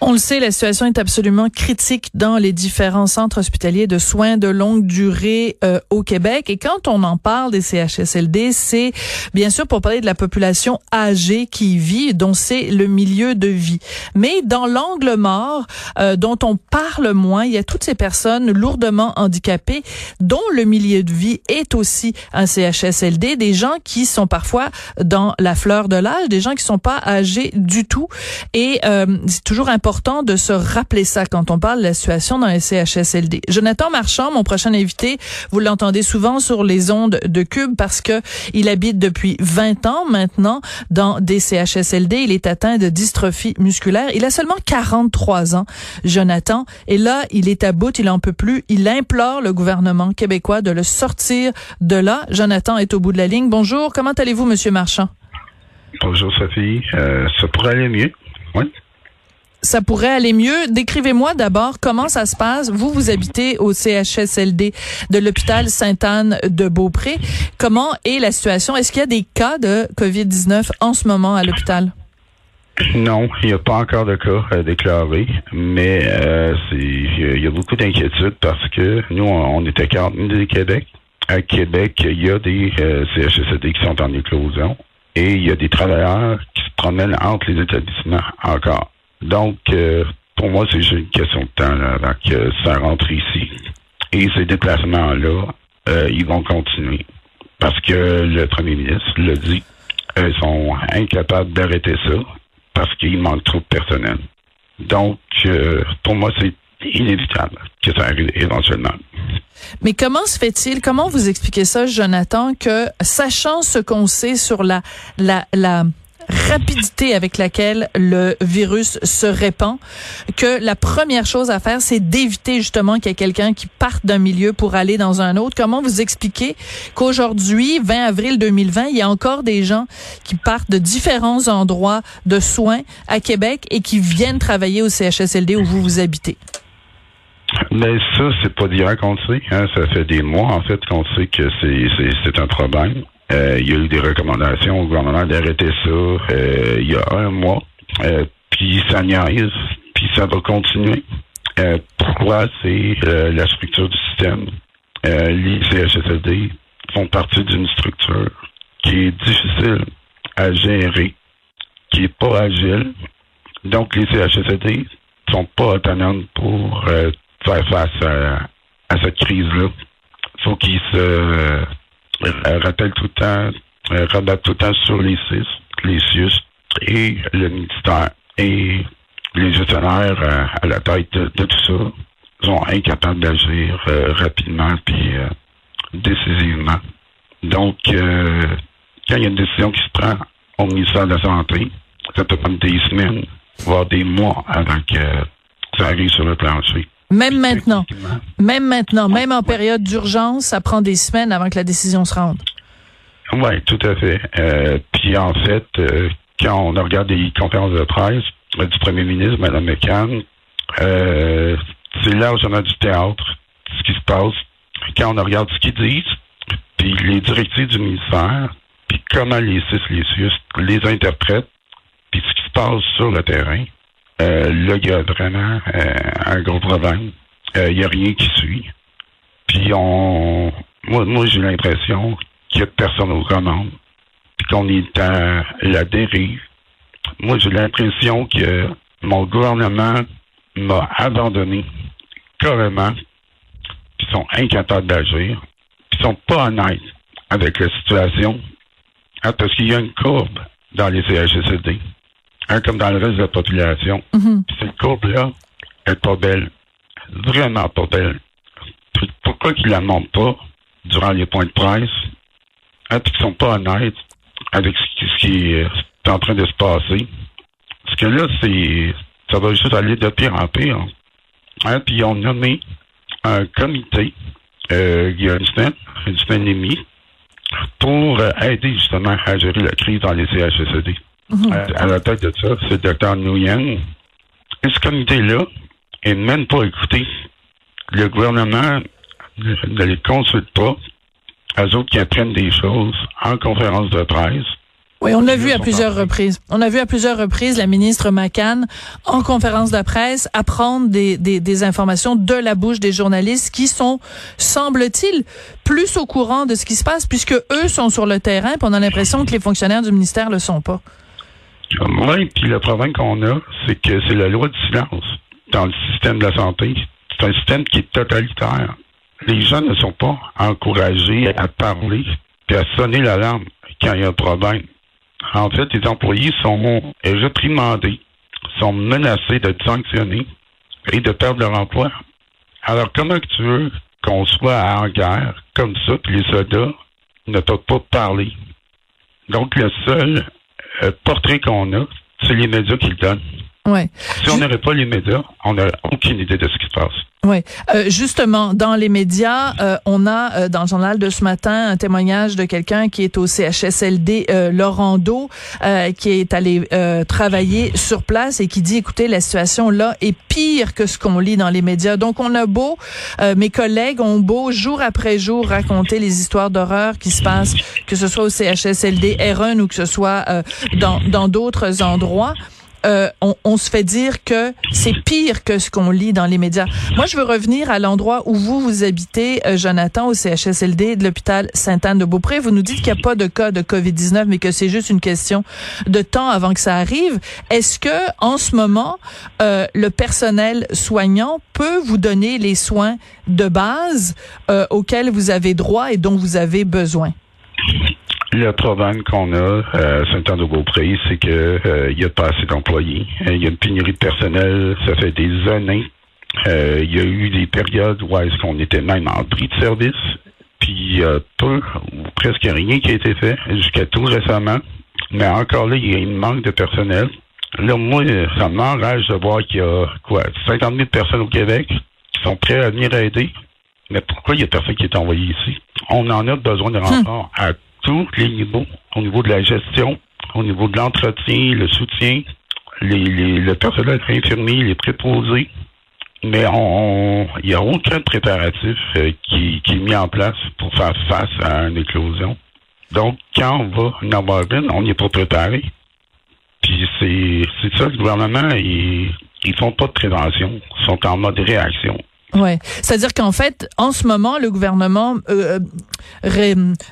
On le sait, la situation est absolument critique dans les différents centres hospitaliers de soins de longue durée euh, au Québec. Et quand on en parle des CHSLD, c'est bien sûr pour parler de la population âgée qui vit, dont c'est le milieu de vie. Mais dans l'angle mort, euh, dont on parle moins, il y a toutes ces personnes lourdement handicapées, dont le milieu de vie est aussi un CHSLD, des gens qui sont parfois dans la fleur de l'âge, des gens qui sont pas âgés du tout. Et euh, c'est toujours important important de se rappeler ça quand on parle de la situation dans les CHSLD. Jonathan Marchand, mon prochain invité, vous l'entendez souvent sur les ondes de Cube parce que il habite depuis 20 ans maintenant dans des CHSLD. Il est atteint de dystrophie musculaire. Il a seulement 43 ans, Jonathan. Et là, il est à bout, il en peut plus. Il implore le gouvernement québécois de le sortir de là. Jonathan est au bout de la ligne. Bonjour, comment allez-vous, Monsieur Marchand? Bonjour Sophie, euh, ça pourrait aller mieux. Oui ça pourrait aller mieux. Décrivez-moi d'abord comment ça se passe. Vous, vous habitez au CHSLD de l'hôpital Sainte-Anne de Beaupré. Comment est la situation? Est-ce qu'il y a des cas de COVID-19 en ce moment à l'hôpital? Non, il n'y a pas encore de cas euh, déclarés, mais euh, il y, a beaucoup d'inquiétudes parce que nous, on, était à 40 000 Québec. À Québec, il y a des euh, CHSLD qui sont en éclosion et il y a des travailleurs qui se promènent entre les établissements encore. Donc, euh, pour moi, c'est juste une question de temps avant que ça rentre ici. Et ces déplacements-là, euh, ils vont continuer. Parce que le premier ministre le dit, ils sont incapables d'arrêter ça parce qu'il manque trop de personnel. Donc, euh, pour moi, c'est inévitable que ça arrive éventuellement. Mais comment se fait-il, comment vous expliquez ça, Jonathan, que sachant ce qu'on sait sur la, la, la, rapidité avec laquelle le virus se répand, que la première chose à faire, c'est d'éviter justement qu'il y ait quelqu'un qui parte d'un milieu pour aller dans un autre. Comment vous expliquez qu'aujourd'hui, 20 avril 2020, il y a encore des gens qui partent de différents endroits de soins à Québec et qui viennent travailler au CHSLD où vous vous habitez? Mais ça, c'est pas d'hier qu'on le sait. Hein. Ça fait des mois, en fait, qu'on sait que c'est un problème. Euh, il y a eu des recommandations au gouvernement d'arrêter ça euh, il y a un mois. Euh, puis ça niaise, puis ça va continuer. pourquoi? C'est la structure du système. les CHSLD font partie d'une structure qui est difficile à gérer, qui est pas agile. Donc, les CHSLD sont pas autonomes pour faire face à, à cette crise-là. faut qu'ils se temps, elle rabatte tout le temps sur les CIS, les CIUS et le ministère. Et les gestionnaires euh, à, la tête de, tout ça sont incapables d'agir euh, rapidement puis euh, décisivement. Donc, quand il y a une décision qui se prend au ministère de la Santé, ça peut prendre des semaines, voire des mois avant que ça arrive sur le plancher. Même maintenant. Même maintenant, même en période d'urgence, ça prend des semaines avant que la décision se rende. Oui, tout à fait. Euh, puis en fait, euh, quand on regarde des conférences de presse euh, du premier ministre, Mme McCann, euh, c'est largement du théâtre, ce qui se passe. Quand on regarde ce qu'ils disent, puis les directives du ministère, puis comment les CIS, les SUS les interprètent, puis ce qui se passe sur le terrain, là, il y a vraiment euh, un gros problème. Euh, il n'y a rien qui suit. Puis on moi, moi j'ai l'impression qu'il n'y a personne aux commandes. Puis qu'on est à la dérive. Moi, j'ai l'impression que mon gouvernement m'a abandonné carrément. Ils sont incapables d'agir. Ils sont pas honnêtes avec la situation. Ah, parce qu'il y a une courbe dans les CHSLD hein, comme dans le reste de la population. Mhm. Cette courbe-là est pas belle. Vraiment pas belle. Pourquoi qu'ils la montrent pas durant les points de presse? Hein, puis qu'ils sont pas honnêtes avec ce qui, est en train de se passer. Parce que là, c'est ça va juste aller de pire en pire. Hein, puis ils ont nommé un comité euh, il y a une semaine, une semaine et demie, pour aider justement à gérer la crise dans les CHSD. Mhm. À, la tête de ça, c'est le docteur Nguyen. Et ce comité-là est même pas écouté. Le gouvernement ne les consulte pas. Eux autres qui apprennent des choses en conférence de presse. Oui, on l'a vu à plusieurs reprises. On a vu à plusieurs reprises la ministre McCann en conférence de presse apprendre des, des, des informations de la bouche des journalistes qui sont, semble-t-il, plus au courant de ce qui se passe puisque eux sont sur le terrain. Puis on a l'impression que les fonctionnaires du ministère le sont pas. Oui, puis le problème qu'on a, c'est que c'est la loi du silence dans le système de la santé. C'est un système qui est totalitaire. Les gens ne sont pas encouragés à parler et à sonner l'alarme quand il y a un problème. En fait, les employés sont réprimandés, sont menacés d'être sanctionnés et de perdre leur emploi. Alors, comment tu veux qu'on soit en guerre comme ça, puis les soldats ne peuvent pas parler? Donc, le seul portrait qu'on a, c'est les médias qui le donnent. Ouais. Si on n'aurait pas les médias, on n'a aucune idée de ce qui se passe. Oui, euh, justement, dans les médias, euh, on a euh, dans le journal de ce matin un témoignage de quelqu'un qui est au CHSLD euh, Laurando, qui est allé travailler sur place et qui dit, écoutez, la situation là est pire que ce qu'on lit dans les médias. Donc, on a beau, mes collègues ont beau jour après jour raconter les histoires d'horreur qui se passent, que ce soit au CHSLD R1 ou que ce soit dans d'autres endroits. Euh, on, on, se fait dire que c'est pire que ce qu'on lit dans les médias. Moi, je veux revenir à l'endroit où vous, vous habitez, euh, Jonathan, au CHSLD de l'hôpital Sainte-Anne-de-Beaupré. Vous nous dites qu'il n'y a pas de cas de COVID-19, mais que c'est juste une question de temps avant que ça arrive. Est-ce que, en ce moment, euh, le personnel soignant peut vous donner les soins de base auxquels vous avez droit et dont vous avez besoin? Le problème qu'on a à Saint-Anne-de-Beaupré, c'est que euh, il y a pas assez d'employés. Euh, il y a une pénurie de personnel. Ça fait des années. Euh, il y a eu des périodes où est-ce qu'on était même en prix de service. Puis il y a peu ou presque rien qui a été fait jusqu'à tout récemment. Mais encore là, il y a un manque de personnel. Là, moi, ça m'enrage de voir qu'il y a quoi, 50 000 personnes au Québec qui sont prêtes à venir aider. Mais pourquoi il y a personne qui est envoyé ici? On en a besoin de renfort à tous les niveaux, au niveau de la gestion, au niveau de l'entretien, le soutien, les, le personnel infirmier, les préposés. Mais il n'y a aucun préparatif euh, qui, qui, est mis en place pour faire face à une éclosion. Donc, quand on va en avoir on n'y est pas préparé. Puis c'est ça, le gouvernement, ils, ils font pas de prévention, ils sont en mode réaction. Ouais, c'est-à-dire qu'en fait, en ce moment, le gouvernement euh,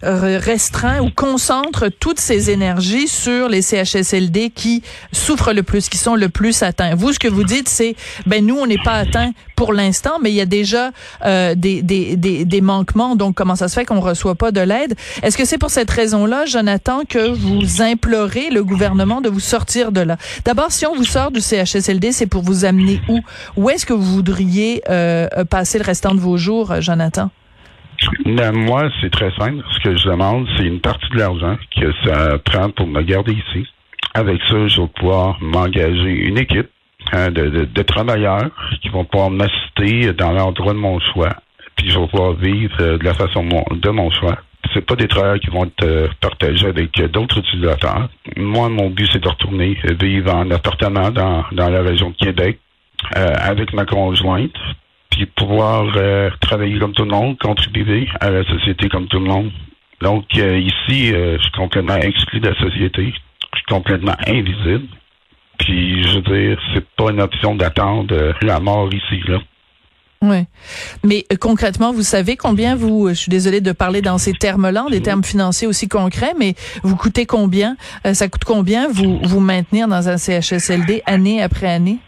restreint ou concentre toutes ses énergies sur les CHSLD qui souffrent le plus, qui sont le plus atteints. Vous, ce que vous dites, c'est ben nous, on n'est pas atteints pour l'instant, mais il y a déjà euh, des, des, des, des, manquements. Donc, comment ça se fait qu'on reçoit pas de l'aide? Est-ce que c'est pour cette raison-là, Jonathan, que vous implorez le gouvernement de vous sortir de là? D'abord, si on vous sort du CHSLD, c'est pour vous amener où? Où est-ce que vous voudriez euh, euh, passer le restant de vos jours, euh, Jonathan? Moi, c'est très simple. Ce que je demande, c'est une partie de l'argent que ça prend pour me garder ici. Avec ça, je vais pouvoir m'engager une équipe hein, de, travailleurs qui vont pouvoir m'assister dans l'endroit de mon choix. Puis je vais pouvoir vivre euh, de la façon de mon choix. C'est pas des travailleurs qui vont être partagés avec d'autres utilisateurs. Moi, mon but, c'est de retourner vivre en appartement dans, dans la région de Québec avec ma conjointe puis pouvoir euh, travailler comme tout le monde, contribuer à la société comme tout le monde. Donc euh, ici, euh, je suis complètement exclu de la société. Je suis complètement invisible. Puis je veux dire, c'est pas une option d'attendre la mort ici, là. Oui. Mais concrètement, vous savez combien vous, je suis désolée de parler dans ces termes-là, des termes financiers aussi concrets, mais vous coûtez combien, ça coûte combien vous vous maintenir dans un CHSLD année après année?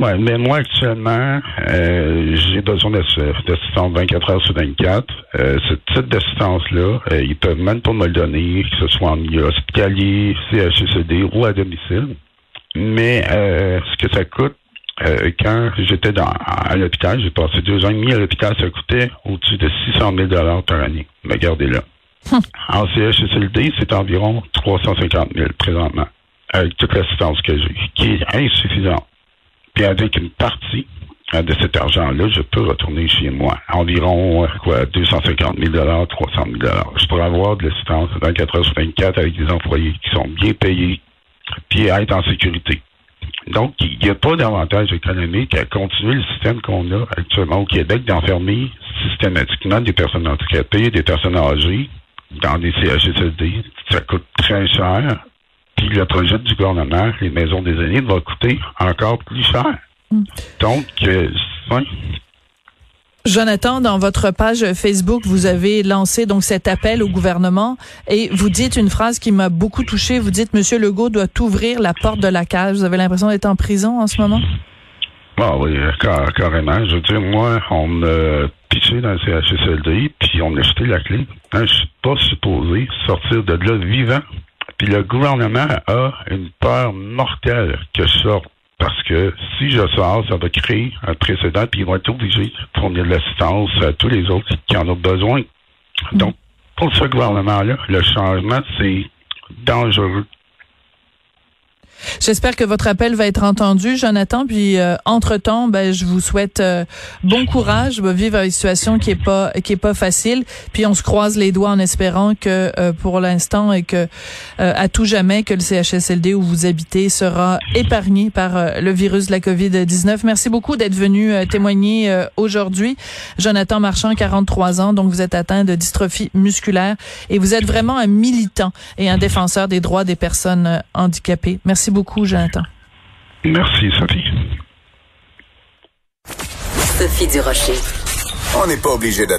Ouais, mais moi, actuellement, euh, j'ai besoin d'assistance 24 heures sur 24. Euh, ce type d'assistance-là, euh, ils peuvent même pas me le donner, que ce soit en milieu hospitalier, CHSD ou à domicile. Mais ce que ça coûte, quand j'étais dans à l'hôpital, j'ai passé deux ans et demi à l'hôpital, ça coûtait au-dessus de 600 000 par année. Mais gardez là. Hum. En CHSLD, c'est environ 350 000 présentement, avec toute l'assistance que j'ai, qui est insuffisante. Puis avec une partie euh, de cet argent-là, je peux retourner chez moi. Environ, euh, quoi, 250 000 300 000 Je pourrais avoir de l'assistance 24 heures sur 24 avec des employés qui sont bien payés, puis être en sécurité. Donc, il n'y a pas d'avantage économique à continuer le système qu'on a actuellement au Québec d'enfermer systématiquement des personnes handicapées, des personnes âgées dans des CHSLD. Ça coûte très cher. Puis le projet du gouvernement, les maisons des aînés, va coûter encore plus cher. Mm. Donc, euh, Jonathan, dans votre page Facebook, vous avez lancé donc cet appel au gouvernement et vous dites une phrase qui m'a beaucoup touché. Vous dites Monsieur Legault doit ouvrir la porte de la cage. Vous avez l'impression d'être en prison en ce moment? Ah oui, carrément. Je veux dire, moi, on m'a piché dans le CHSLD, puis on m'a jeté la clé. Hein, je suis pas supposé sortir de là vivant. Puis le gouvernement a une peur mortelle que je sorte parce que si je sors, ça va créer un précédent, puis ils vont être obligés de fournir de l'assistance à tous les autres qui en ont besoin. Donc, pour ce gouvernement-là, le changement, c'est dangereux. J'espère que votre appel va être entendu, Jonathan. Puis euh, entre-temps, ben, je vous souhaite euh, bon courage. Je vais vivre une situation qui est pas qui est pas facile. Puis on se croise les doigts en espérant que euh, pour l'instant et que à tout jamais que le CHSLD où vous habitez sera épargné par le virus de la COVID-19. Merci beaucoup d'être venu témoigner aujourd'hui. Jonathan Marchand, 43 ans, donc vous êtes atteint de dystrophie musculaire et vous êtes vraiment un militant et un défenseur des droits des personnes handicapées. Merci beaucoup, Jonathan. Merci, Sophie. Sophie Durocher. On n'est pas obligé d'être